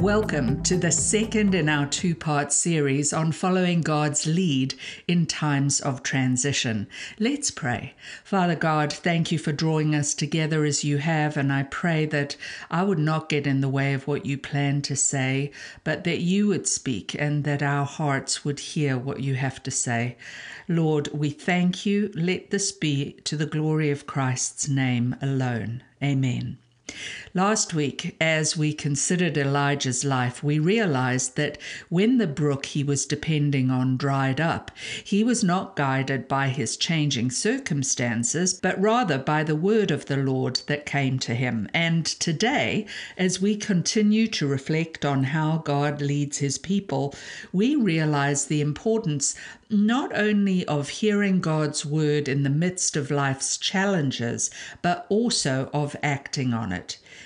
Welcome to the second in our two part series on following God's lead in times of transition. Let's pray. Father God, thank you for drawing us together as you have, and I pray that I would not get in the way of what you plan to say, but that you would speak and that our hearts would hear what you have to say. Lord, we thank you. Let this be to the glory of Christ's name alone. Amen. Last week, as we considered Elijah's life, we realized that when the brook he was depending on dried up, he was not guided by his changing circumstances, but rather by the word of the Lord that came to him. And today, as we continue to reflect on how God leads his people, we realize the importance not only of hearing God's word in the midst of life's challenges, but also of acting on it.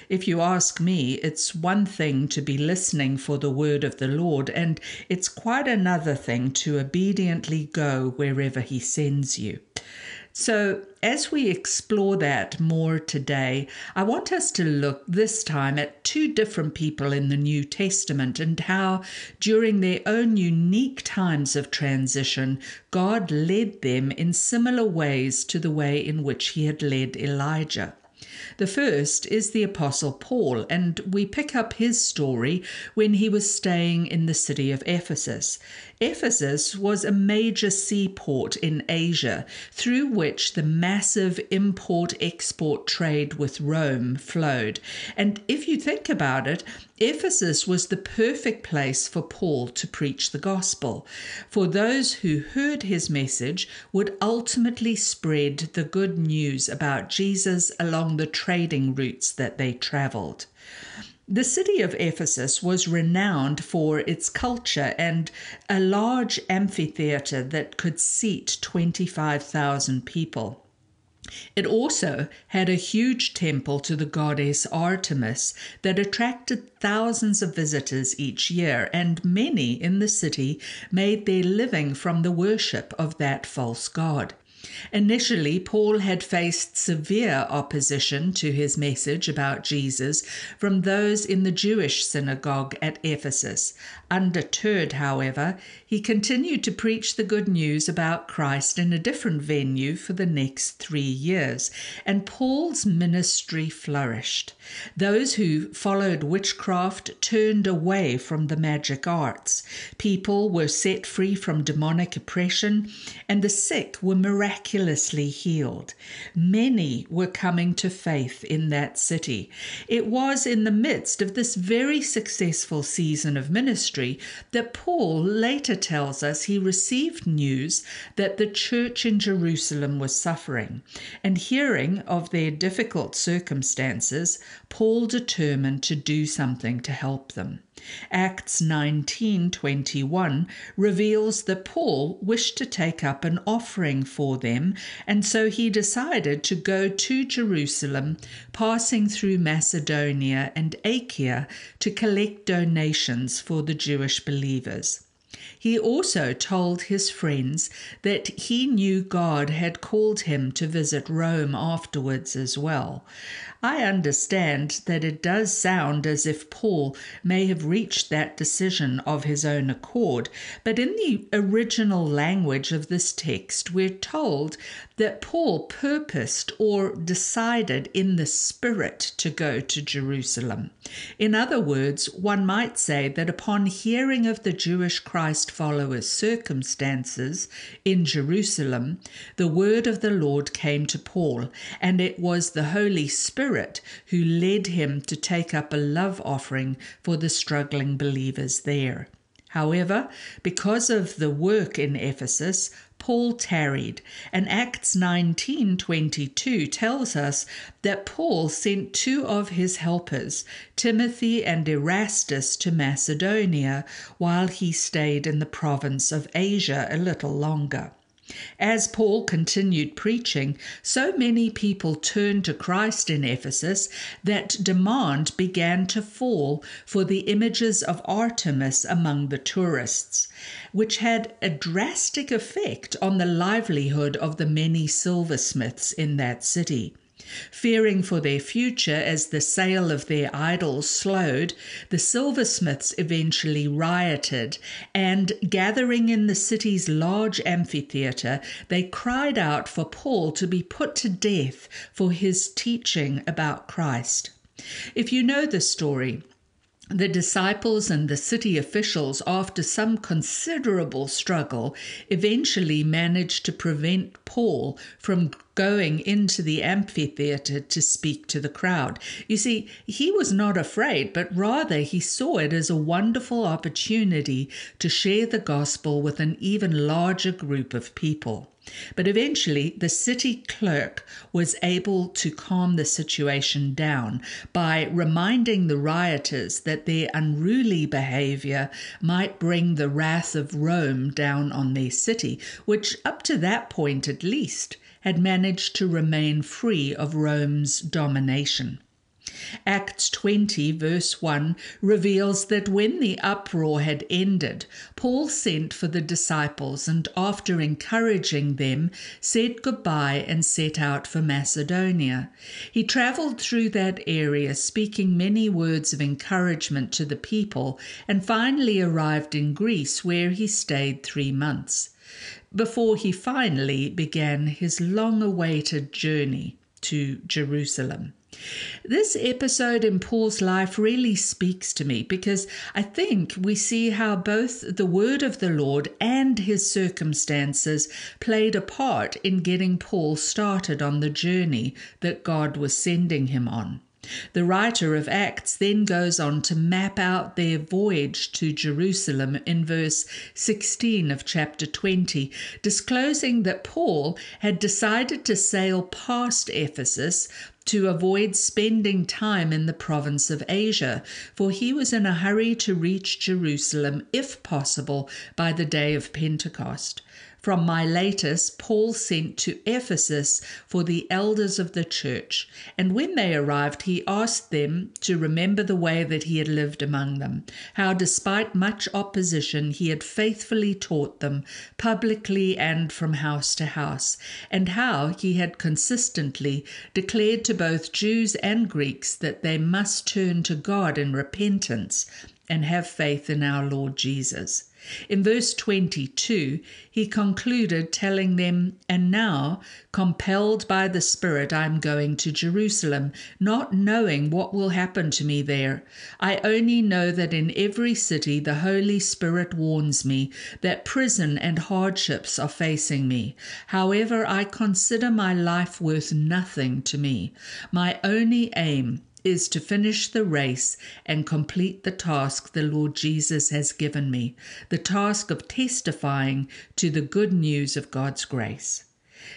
If you ask me, it's one thing to be listening for the word of the Lord, and it's quite another thing to obediently go wherever He sends you. So, as we explore that more today, I want us to look this time at two different people in the New Testament and how, during their own unique times of transition, God led them in similar ways to the way in which He had led Elijah. The first is the Apostle Paul, and we pick up his story when he was staying in the city of Ephesus. Ephesus was a major seaport in Asia through which the massive import export trade with Rome flowed. And if you think about it, Ephesus was the perfect place for Paul to preach the gospel, for those who heard his message would ultimately spread the good news about Jesus along the trading routes that they traveled. The city of Ephesus was renowned for its culture and a large amphitheater that could seat 25,000 people. It also had a huge temple to the goddess Artemis that attracted thousands of visitors each year, and many in the city made their living from the worship of that false god. Initially, Paul had faced severe opposition to his message about Jesus from those in the Jewish synagogue at Ephesus. Undeterred, however, he continued to preach the good news about Christ in a different venue for the next three years, and Paul's ministry flourished. Those who followed witchcraft turned away from the magic arts. People were set free from demonic oppression, and the sick were miraculously healed. Many were coming to faith in that city. It was in the midst of this very successful season of ministry that Paul later tells us he received news that the church in Jerusalem was suffering. And hearing of their difficult circumstances, Paul determined to do something to help them. Acts 19:21 reveals that Paul wished to take up an offering for them, and so he decided to go to Jerusalem, passing through Macedonia and Achaia to collect donations for the Jewish believers. He also told his friends that he knew God had called him to visit Rome afterwards as well. I understand that it does sound as if Paul may have reached that decision of his own accord, but in the original language of this text, we're told that Paul purposed or decided in the Spirit to go to Jerusalem. In other words, one might say that upon hearing of the Jewish Christ followers' circumstances in Jerusalem, the word of the Lord came to Paul, and it was the Holy Spirit who led him to take up a love offering for the struggling believers there. However, because of the work in Ephesus, Paul tarried, and Acts 19:22 tells us that Paul sent two of his helpers, Timothy and Erastus, to Macedonia while he stayed in the province of Asia a little longer. As Paul continued preaching, so many people turned to Christ in Ephesus that demand began to fall for the images of Artemis among the tourists, which had a drastic effect on the livelihood of the many silversmiths in that city. Fearing for their future as the sale of their idols slowed, the silversmiths eventually rioted, and gathering in the city's large amphitheatre, they cried out for Paul to be put to death for his teaching about Christ. If you know the story, the disciples and the city officials, after some considerable struggle, eventually managed to prevent Paul from going into the amphitheater to speak to the crowd. You see, he was not afraid, but rather he saw it as a wonderful opportunity to share the gospel with an even larger group of people. But eventually, the city clerk was able to calm the situation down by reminding the rioters that their unruly behavior might bring the wrath of Rome down on their city, which, up to that point at least, had managed to remain free of Rome's domination. Acts 20, verse 1, reveals that when the uproar had ended, Paul sent for the disciples and, after encouraging them, said goodbye and set out for Macedonia. He traveled through that area, speaking many words of encouragement to the people, and finally arrived in Greece, where he stayed three months before he finally began his long awaited journey to Jerusalem. This episode in Paul's life really speaks to me because I think we see how both the word of the Lord and his circumstances played a part in getting Paul started on the journey that God was sending him on. The writer of Acts then goes on to map out their voyage to Jerusalem in verse 16 of chapter 20, disclosing that Paul had decided to sail past Ephesus to avoid spending time in the province of Asia, for he was in a hurry to reach Jerusalem, if possible, by the day of Pentecost. From Miletus, Paul sent to Ephesus for the elders of the church, and when they arrived, he asked them to remember the way that he had lived among them, how, despite much opposition, he had faithfully taught them, publicly and from house to house, and how he had consistently declared to both Jews and Greeks that they must turn to God in repentance and have faith in our Lord Jesus. In verse 22, he concluded telling them, And now, compelled by the Spirit, I am going to Jerusalem, not knowing what will happen to me there. I only know that in every city the Holy Spirit warns me that prison and hardships are facing me. However, I consider my life worth nothing to me. My only aim is to finish the race and complete the task the Lord Jesus has given me, the task of testifying to the good news of God's grace.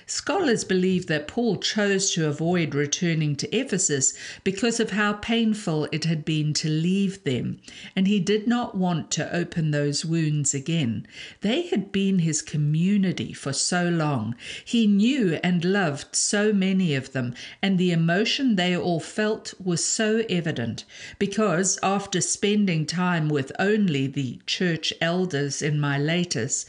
Scholars believe that Paul chose to avoid returning to Ephesus because of how painful it had been to leave them, and he did not want to open those wounds again. They had been his community for so long. He knew and loved so many of them, and the emotion they all felt was so evident because after spending time with only the church elders in Miletus,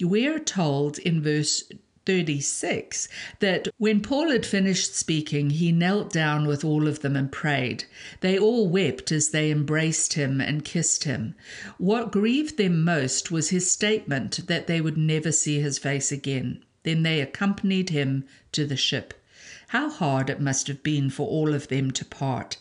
we are told in verse 36 that when Paul had finished speaking, he knelt down with all of them and prayed. They all wept as they embraced him and kissed him. What grieved them most was his statement that they would never see his face again. Then they accompanied him to the ship. How hard it must have been for all of them to part.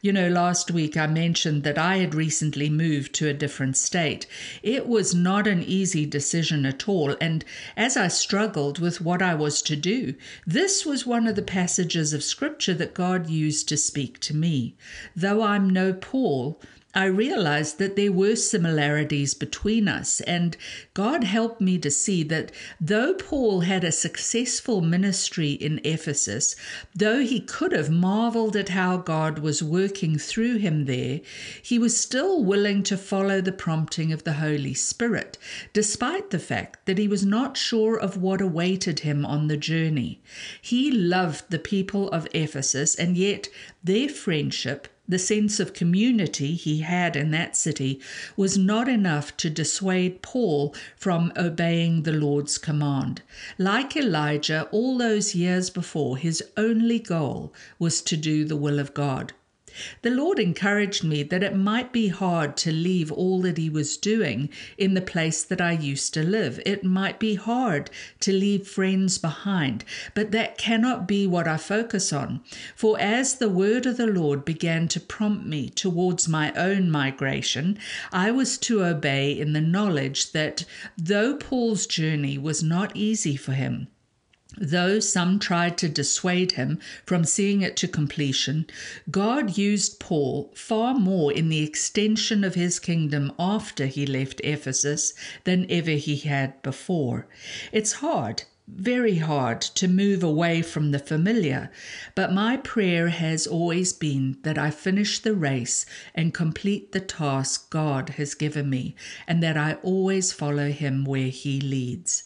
You know, last week I mentioned that I had recently moved to a different state. It was not an easy decision at all, and as I struggled with what I was to do, this was one of the passages of Scripture that God used to speak to me. Though I'm no Paul, I realized that there were similarities between us, and God helped me to see that though Paul had a successful ministry in Ephesus, though he could have marveled at how God was working through him there, he was still willing to follow the prompting of the Holy Spirit, despite the fact that he was not sure of what awaited him on the journey. He loved the people of Ephesus, and yet their friendship the sense of community he had in that city was not enough to dissuade Paul from obeying the Lord's command. Like Elijah, all those years before, his only goal was to do the will of God. The Lord encouraged me that it might be hard to leave all that He was doing in the place that I used to live. It might be hard to leave friends behind, but that cannot be what I focus on. For as the word of the Lord began to prompt me towards my own migration, I was to obey in the knowledge that though Paul's journey was not easy for him, Though some tried to dissuade him from seeing it to completion, God used Paul far more in the extension of his kingdom after he left Ephesus than ever he had before. It's hard, very hard to move away from the familiar, but my prayer has always been that I finish the race and complete the task God has given me, and that I always follow Him where He leads.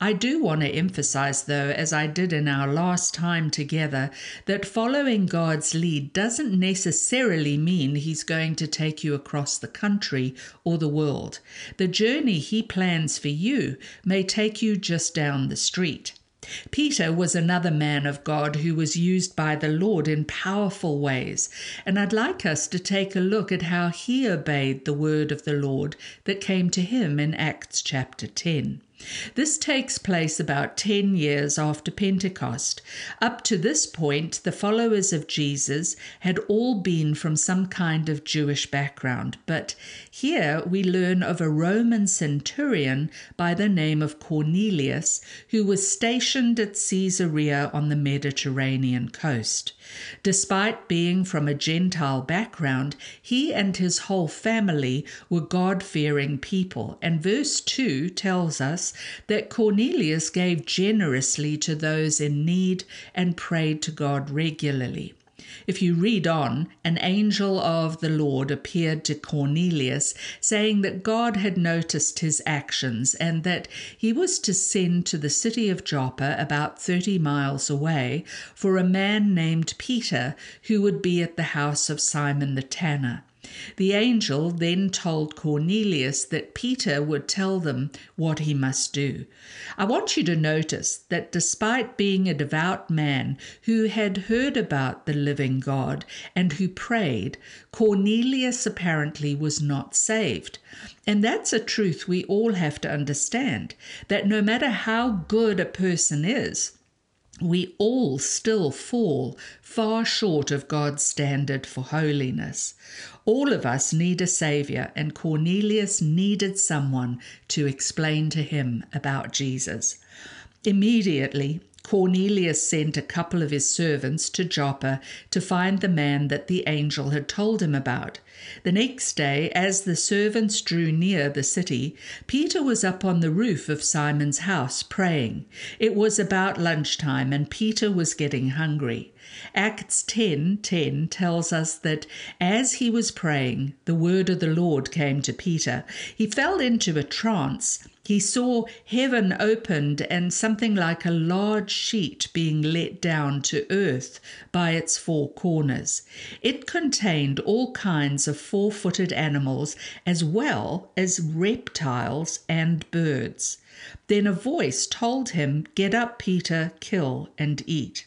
I do want to emphasize, though, as I did in our last time together, that following God's lead doesn't necessarily mean He's going to take you across the country or the world. The journey He plans for you may take you just down the street. Peter was another man of God who was used by the Lord in powerful ways, and I'd like us to take a look at how he obeyed the word of the Lord that came to him in Acts chapter 10. This takes place about 10 years after Pentecost. Up to this point, the followers of Jesus had all been from some kind of Jewish background, but here we learn of a Roman centurion by the name of Cornelius who was stationed at Caesarea on the Mediterranean coast. Despite being from a Gentile background, he and his whole family were God fearing people. And verse 2 tells us that Cornelius gave generously to those in need and prayed to God regularly. If you read on, an angel of the Lord appeared to Cornelius, saying that God had noticed his actions and that he was to send to the city of Joppa, about 30 miles away, for a man named Peter who would be at the house of Simon the tanner. The angel then told Cornelius that Peter would tell them what he must do. I want you to notice that despite being a devout man who had heard about the living God and who prayed, Cornelius apparently was not saved. And that's a truth we all have to understand that no matter how good a person is, we all still fall far short of God's standard for holiness. All of us need a Savior, and Cornelius needed someone to explain to him about Jesus. Immediately, Cornelius sent a couple of his servants to Joppa to find the man that the angel had told him about. The next day, as the servants drew near the city, Peter was up on the roof of Simon's house praying. It was about lunchtime, and Peter was getting hungry. Acts 10:10 10, tells us that as he was praying, the word of the Lord came to Peter. He fell into a trance. He saw heaven opened and something like a large sheet being let down to earth by its four corners. It contained all kinds of four footed animals as well as reptiles and birds. Then a voice told him, Get up, Peter, kill and eat.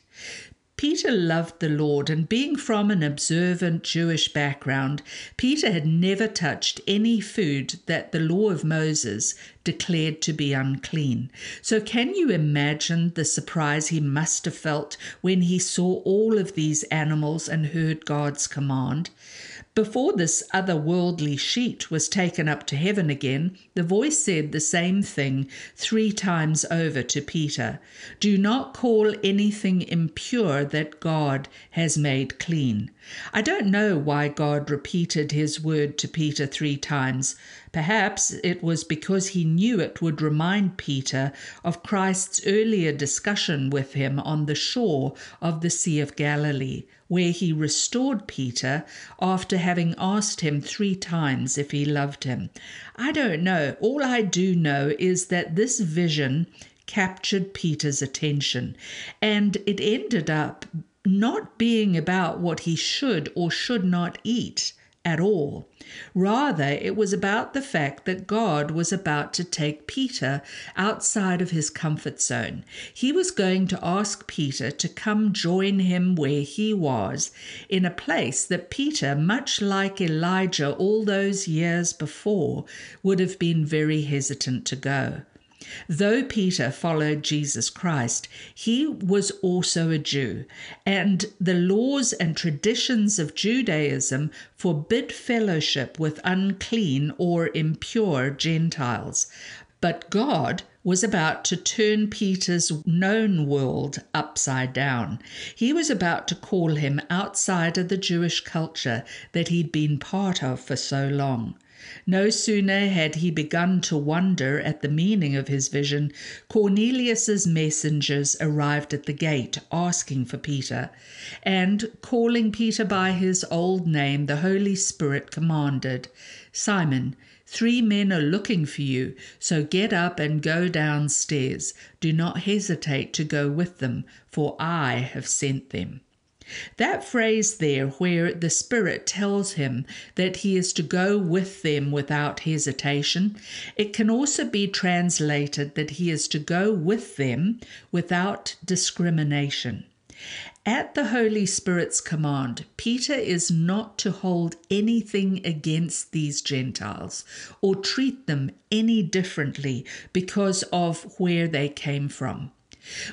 Peter loved the Lord, and being from an observant Jewish background, Peter had never touched any food that the law of Moses declared to be unclean. So, can you imagine the surprise he must have felt when he saw all of these animals and heard God's command? Before this otherworldly sheet was taken up to heaven again, the voice said the same thing three times over to Peter Do not call anything impure that God has made clean. I don't know why God repeated his word to Peter three times. Perhaps it was because he knew it would remind Peter of Christ's earlier discussion with him on the shore of the Sea of Galilee where he restored Peter after having asked him three times if he loved him. I don't know. All I do know is that this vision captured Peter's attention, and it ended up not being about what he should or should not eat at all. Rather, it was about the fact that God was about to take Peter outside of his comfort zone. He was going to ask Peter to come join him where he was, in a place that Peter, much like Elijah all those years before, would have been very hesitant to go. Though Peter followed Jesus Christ, he was also a Jew, and the laws and traditions of Judaism forbid fellowship with unclean or impure Gentiles. But God was about to turn Peter's known world upside down. He was about to call him outside of the Jewish culture that he'd been part of for so long. No sooner had he begun to wonder at the meaning of his vision, Cornelius's messengers arrived at the gate asking for Peter, and calling Peter by his old name, the Holy Spirit commanded, Simon, three men are looking for you, so get up and go downstairs. Do not hesitate to go with them, for I have sent them. That phrase there, where the Spirit tells him that he is to go with them without hesitation, it can also be translated that he is to go with them without discrimination. At the Holy Spirit's command, Peter is not to hold anything against these Gentiles or treat them any differently because of where they came from.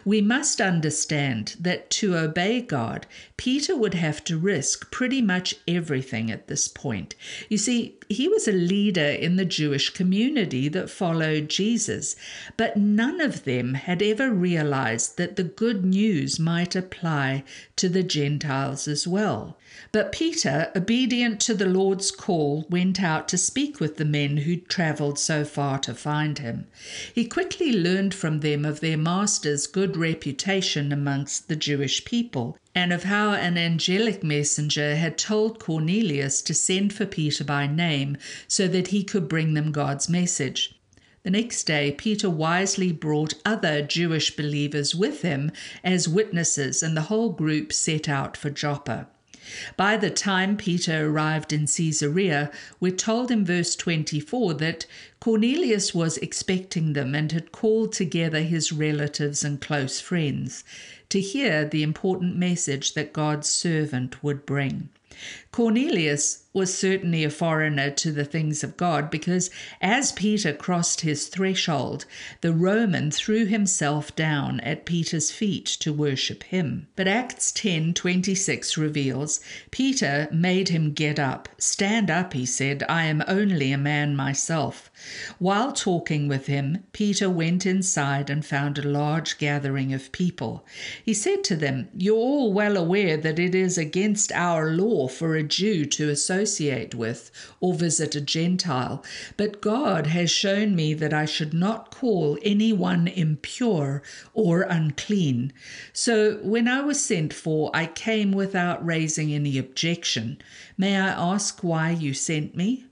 We must understand that to obey God, Peter would have to risk pretty much everything at this point. You see, he was a leader in the Jewish community that followed Jesus, but none of them had ever realized that the good news might apply to the Gentiles as well. But Peter, obedient to the Lord's call, went out to speak with the men who'd travelled so far to find him. He quickly learned from them of their master's good reputation amongst the Jewish people, and of how an angelic messenger had told Cornelius to send for Peter by name so that he could bring them God's message. The next day, Peter wisely brought other Jewish believers with him as witnesses, and the whole group set out for Joppa. By the time Peter arrived in Caesarea, we're told in verse 24 that Cornelius was expecting them and had called together his relatives and close friends to hear the important message that God's servant would bring. Cornelius was certainly a foreigner to the things of God because as Peter crossed his threshold, the Roman threw himself down at Peter's feet to worship him. But Acts 10:26 reveals Peter made him get up. Stand up, he said, I am only a man myself. While talking with him, Peter went inside and found a large gathering of people. He said to them, You're all well aware that it is against our law for a Jew to associate with or visit a Gentile, but God has shown me that I should not call anyone impure or unclean. So when I was sent for, I came without raising any objection. May I ask why you sent me?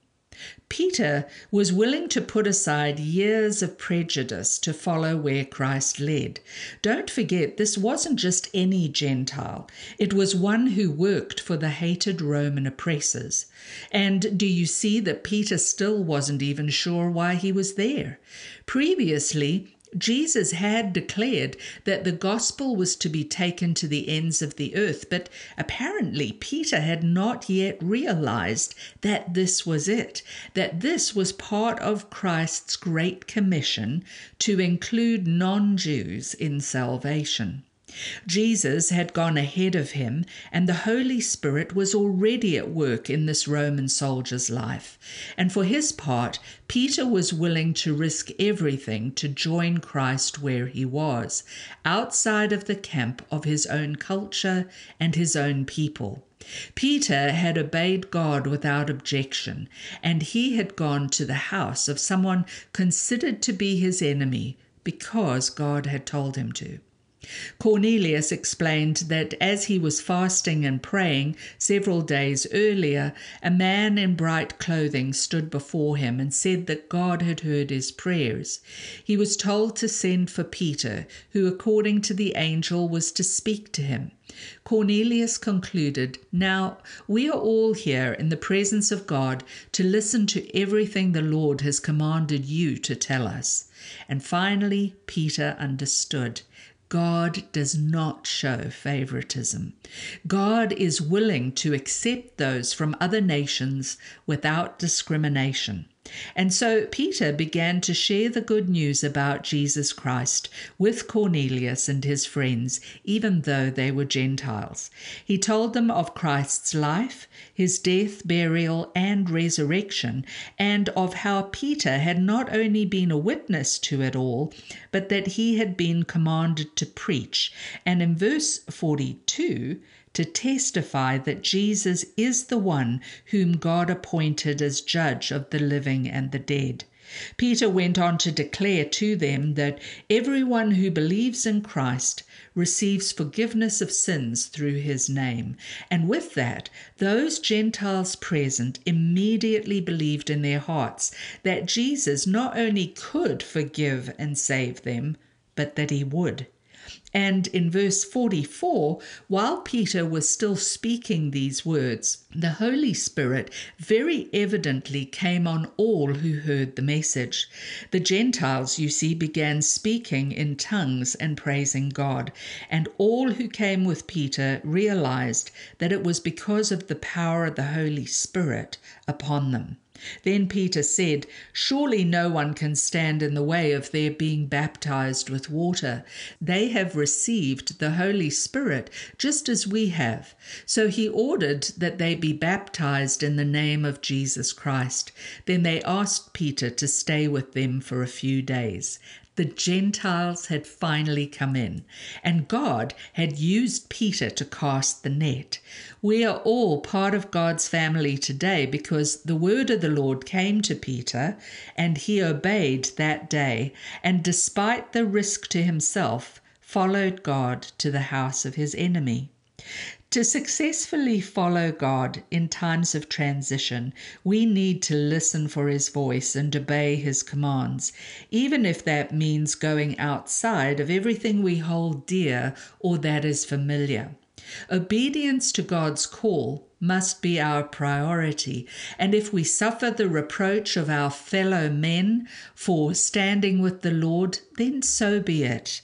Peter was willing to put aside years of prejudice to follow where Christ led. Don't forget, this wasn't just any Gentile, it was one who worked for the hated Roman oppressors. And do you see that Peter still wasn't even sure why he was there? Previously, Jesus had declared that the gospel was to be taken to the ends of the earth, but apparently Peter had not yet realized that this was it, that this was part of Christ's great commission to include non Jews in salvation. Jesus had gone ahead of him, and the Holy Spirit was already at work in this Roman soldier's life. And for his part, Peter was willing to risk everything to join Christ where he was, outside of the camp of his own culture and his own people. Peter had obeyed God without objection, and he had gone to the house of someone considered to be his enemy because God had told him to. Cornelius explained that as he was fasting and praying several days earlier, a man in bright clothing stood before him and said that God had heard his prayers. He was told to send for Peter, who, according to the angel, was to speak to him. Cornelius concluded, Now we are all here in the presence of God to listen to everything the Lord has commanded you to tell us. And finally, Peter understood. God does not show favoritism. God is willing to accept those from other nations without discrimination. And so Peter began to share the good news about Jesus Christ with Cornelius and his friends, even though they were Gentiles. He told them of Christ's life, his death, burial, and resurrection, and of how Peter had not only been a witness to it all, but that he had been commanded to preach. And in verse 42, to testify that Jesus is the one whom God appointed as judge of the living and the dead. Peter went on to declare to them that everyone who believes in Christ receives forgiveness of sins through his name. And with that, those Gentiles present immediately believed in their hearts that Jesus not only could forgive and save them, but that he would. And in verse 44, while Peter was still speaking these words, the Holy Spirit very evidently came on all who heard the message. The Gentiles, you see, began speaking in tongues and praising God, and all who came with Peter realized that it was because of the power of the Holy Spirit upon them. Then Peter said, Surely no one can stand in the way of their being baptized with water. They have received the Holy Spirit just as we have. So he ordered that they be baptized in the name of Jesus Christ. Then they asked Peter to stay with them for a few days the Gentiles had finally come in, and God had used Peter to cast the net. We are all part of God's family today because the word of the Lord came to Peter, and he obeyed that day, and despite the risk to himself, followed God to the house of his enemy. To successfully follow God in times of transition, we need to listen for His voice and obey His commands, even if that means going outside of everything we hold dear or that is familiar. Obedience to God's call must be our priority, and if we suffer the reproach of our fellow men for standing with the Lord, then so be it.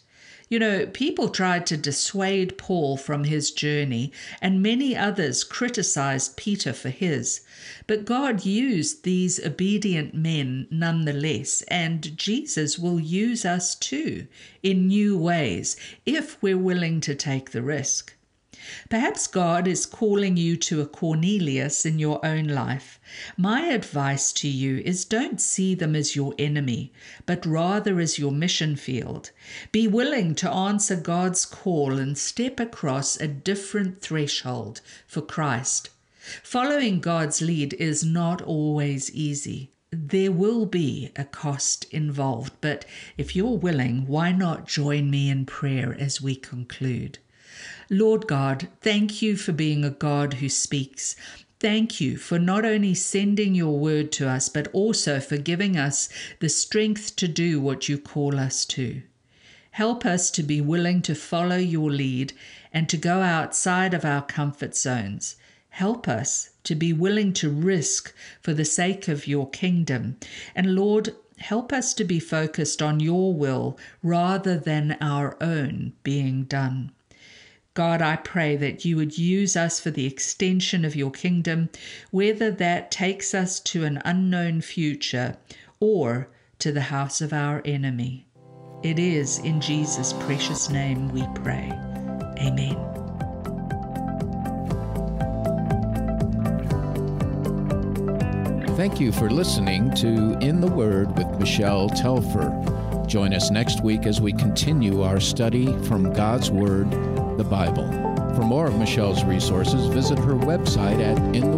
You know, people tried to dissuade Paul from his journey, and many others criticized Peter for his. But God used these obedient men nonetheless, and Jesus will use us too in new ways if we're willing to take the risk. Perhaps God is calling you to a Cornelius in your own life. My advice to you is don't see them as your enemy, but rather as your mission field. Be willing to answer God's call and step across a different threshold for Christ. Following God's lead is not always easy. There will be a cost involved, but if you're willing, why not join me in prayer as we conclude? Lord God, thank you for being a God who speaks. Thank you for not only sending your word to us, but also for giving us the strength to do what you call us to. Help us to be willing to follow your lead and to go outside of our comfort zones. Help us to be willing to risk for the sake of your kingdom. And Lord, help us to be focused on your will rather than our own being done. God, I pray that you would use us for the extension of your kingdom, whether that takes us to an unknown future or to the house of our enemy. It is in Jesus' precious name we pray. Amen. Thank you for listening to In the Word with Michelle Telfer. Join us next week as we continue our study from God's Word the Bible. For more of Michelle's resources, visit her website at in the